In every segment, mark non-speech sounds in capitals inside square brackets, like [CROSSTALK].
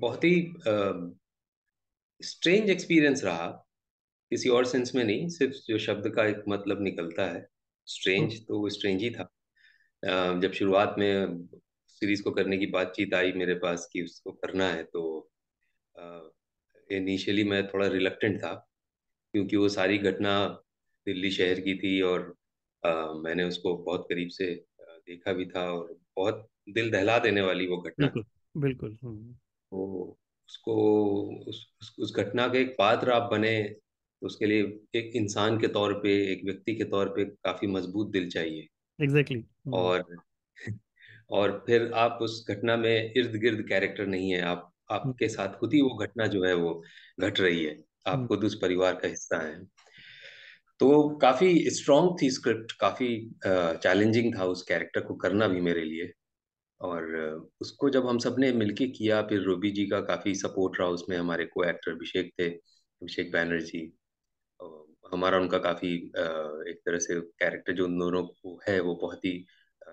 बहुत ही strange experience रहा किसी और सेंस में नहीं सिर्फ़ जो शब्द का एक मतलब निकलता है स्ट्रेंज हम्म। तो वो स्ट्रेंज ही था। अ, जब शुरुआत में सीरीज़ को करने की बातचीत आई मेरे पास कि उसको करना है तो इनिशियली मैं थोड़ा रिलक्टेंट था क्योंकि वो सारी घटना दिल्ली शहर की थी और अ, मैंने उसको बहुत करीब से देखा भी था और बहुत दिल दहला देने वाली वो घटना। बिल्कुल बिल्कुल तो उसको उस उस, उस घटना के एक पात्र आप बने तो उसके लिए एक इंसान के तौर पे एक व्यक्ति के तौर पे काफ़ी मज़बूत दिल चाहिए। एग्जैक्टली हम्म और [LAUGHS] और फिर आप उस घटना में इर्द गिर्द कैरेक्टर नहीं है। आप आपके हम्म साथ खुद ही वो घटना जो है वो घट रही है। आप हम्म खुद उस परिवार का हिस्सा है। तो काफ़ी स्ट्रॉन्ग थी स्क्रिप्ट काफ़ी चैलेंजिंग था उस कैरेक्टर को करना भी मेरे लिए। और उसको जब हम सबने मिलके किया फिर रूबी जी का काफ़ी सपोर्ट रहा उसमें हमारे को एक्टर अभिषेक थे अभिषेक बैनर्जी। और हमारा उनका काफ़ी एक तरह से कैरेक्टर जो उन दोनों को है वो बहुत ही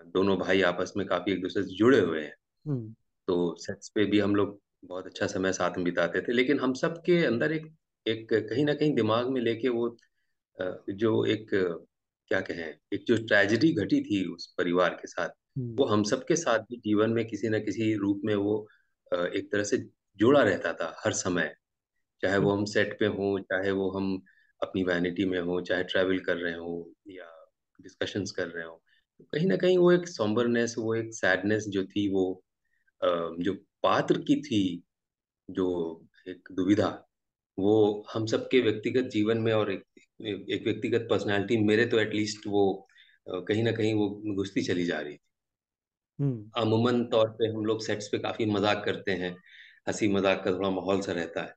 दोनों भाई आपस में काफ़ी एक दूसरे से जुड़े हुए हैं। तो सेट्स पे भी हम लोग बहुत अच्छा समय साथ में बिताते थे लेकिन हम सब के अंदर एक एक कहीं ना कहीं दिमाग में लेके वो जो एक क्या कहें एक जो ट्रेजिडी घटी थी उस परिवार के साथ वो हम सबके साथ भी जीवन में किसी न किसी रूप में वो एक तरह से जुड़ा रहता था हर समय। चाहे वो हम सेट पे हों चाहे वो हम अपनी वैनिटी में हों चाहे ट्रैवल कर रहे हों या डिस्कशंस कर रहे हों तो कहीं ना कहीं वो एक सॉम्बरनेस वो एक सैडनेस जो थी वो जो पात्र की थी जो एक दुविधा वो हम सबके व्यक्तिगत जीवन में और एक, एक व्यक्तिगत पर्सनालिटी मेरे तो एटलीस्ट वो कहीं ना कहीं वो घुसती चली जा रही थी। हम्म अमूमन तौर पे हम लोग सेट्स पे काफ़ी मज़ाक करते हैं, हँसी मज़ाक का थोड़ा माहौल सा रहता है।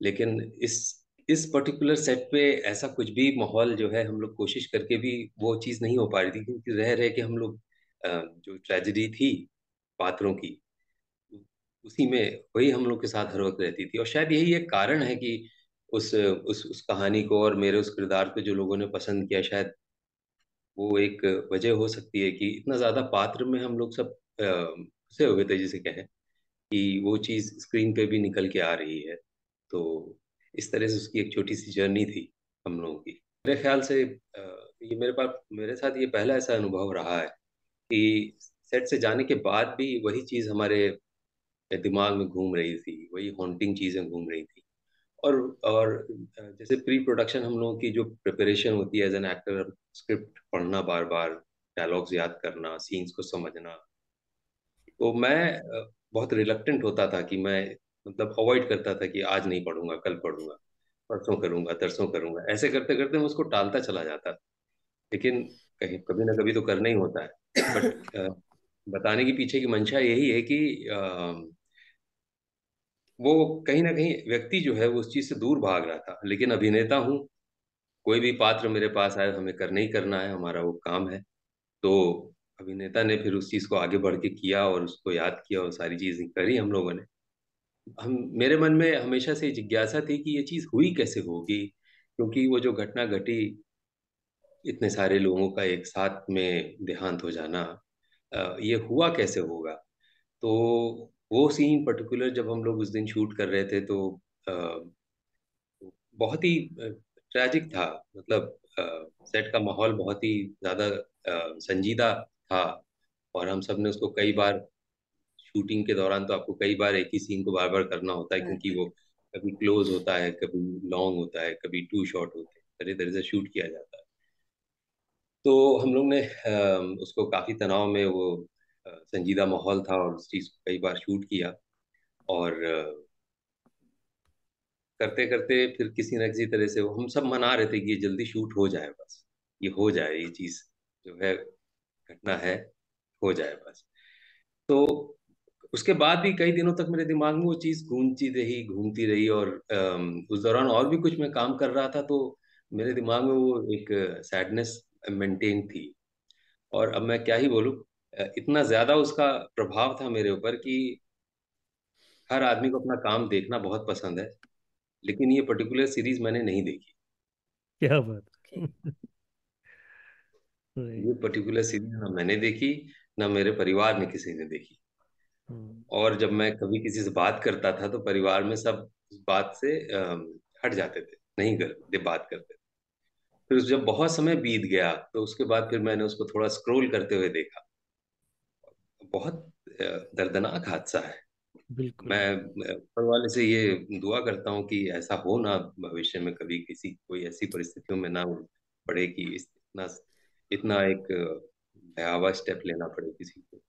लेकिन इस इस पर्टिकुलर सेट पे ऐसा कुछ भी माहौल जो है हम लोग कोशिश करके भी वो चीज़ नहीं हो पा रही थी, क्योंकि रह, रहे के हम लोग जो ट्रेजिडी थी पात्रों की, उसी में वही हम लोग के साथ हर वक्त रहती थी। और शायद यही एक कारण है कि उस उस उस कहानी को और मेरे उस किरदार को जो लोगों ने पसंद किया, शायद वो एक वजह हो सकती है कि इतना ज़्यादा पात्र में हम लोग सब फंसे हुए थे जिसे कहें कि वो चीज़ स्क्रीन पे भी निकल के आ रही है। तो इस तरह से उसकी एक छोटी सी जर्नी थी हम लोगों की। मेरे ख्याल से ये मेरे पास, मेरे साथ ये पहला ऐसा अनुभव रहा है कि सेट से जाने के बाद भी वही चीज़ हमारे दिमाग में घूम रही थी, वही हॉन्टिंग चीज़ें घूम रही थी। और और जैसे प्री प्रोडक्शन हम लोगों की जो प्रिपरेशन होती है एज एन एक्टर स्क्रिप्ट पढ़ना बार बार डायलॉग्स याद करना सीन्स को समझना तो मैं बहुत रिलक्टेंट होता था कि मैं मतलब अवॉइड करता था कि आज नहीं पढ़ूँगा, कल पढ़ूँगा, परसों करूँगा, तरसों करूँगा, ऐसे करते करते मैं उसको टालता चला जाता लेकिन कहीं, कभी ना कभी तो करना ही होता है। बट बताने के पीछे की मंशा यही है कि वो कहीं ना कहीं व्यक्ति जो है वो उस चीज़ से दूर भाग रहा था। लेकिन अभिनेता हूँ, कोई भी पात्र मेरे पास आए, हमें करना ही करना है, हमारा वो काम है। तो अभिनेता ने फिर उस चीज़ को आगे बढ़ के किया और उसको याद किया और सारी चीज़ें करी हम लोगों ने। हम, मेरे मन में हमेशा से जिज्ञासा थी कि ये चीज़ हुई कैसे होगी? क्योंकि वो जो घटना घटी, इतने सारे लोगों का एक साथ में देहांत हो जाना ये हुआ कैसे होगा? तो वो सीन पर्टिकुलर जब हम लोग उस दिन शूट कर रहे थे तो अ, बहुत ही ट्रैजिक था। मतलब आ, सेट का माहौल बहुत ही ज़्यादा संजीदा था और हम सबने उसको कई बार शूटिंग के दौरान तो आपको कई बार एक ही सीन को बार बार करना होता है क्योंकि वो कभी क्लोज होता है कभी लॉन्ग होता है कभी टू शॉट होते हैं। तरह तरह से शूट किया जाता है। तो हम लोग ने उसको काफ़ी तनाव में वो संजीदा माहौल था और उस चीज़ को कई बार शूट किया और करते करते फिर किसी न किसी तरह से हम सब मना रहे थे कि ये जल्दी शूट हो जाए बस, ये हो जाए, ये चीज़ जो है, घटना है, हो जाए बस। तो उसके बाद भी कई दिनों तक मेरे दिमाग में वो चीज़ घूमती रही घूमती रही और उस दौरान और भी कुछ मैं काम कर रहा था तो मेरे दिमाग में वो एक सैडनेस मेंटेन थी। और अब मैं क्या ही बोलूँ इतना ज़्यादा उसका प्रभाव था मेरे ऊपर कि हर आदमी को अपना काम देखना बहुत पसंद है लेकिन ये पर्टिकुलर सीरीज़ मैंने नहीं देखी। क्या बात। ये पर्टिकुलर सीरीज़ ना मैंने देखी ना मेरे परिवार ने किसी ने देखी। हम्म और जब मैं कभी किसी से बात करता था तो परिवार में सब इस बात से हट जाते थे नहीं करते बात करते फिर जब बहुत समय बीत गया तो उसके बाद फिर मैंने उसको थोड़ा स्क्रॉल करते हुए देखा। बहुत दर्दनाक हादसा है। बिल्कुल। मैं ऊपर वाले से ये दुआ करता हूँ कि ऐसा हो ना भविष्य में कभी किसी कोई ऐसी परिस्थितियों में ना पड़े कि इतना इतना एक भयावह स्टेप लेना पड़े किसी को।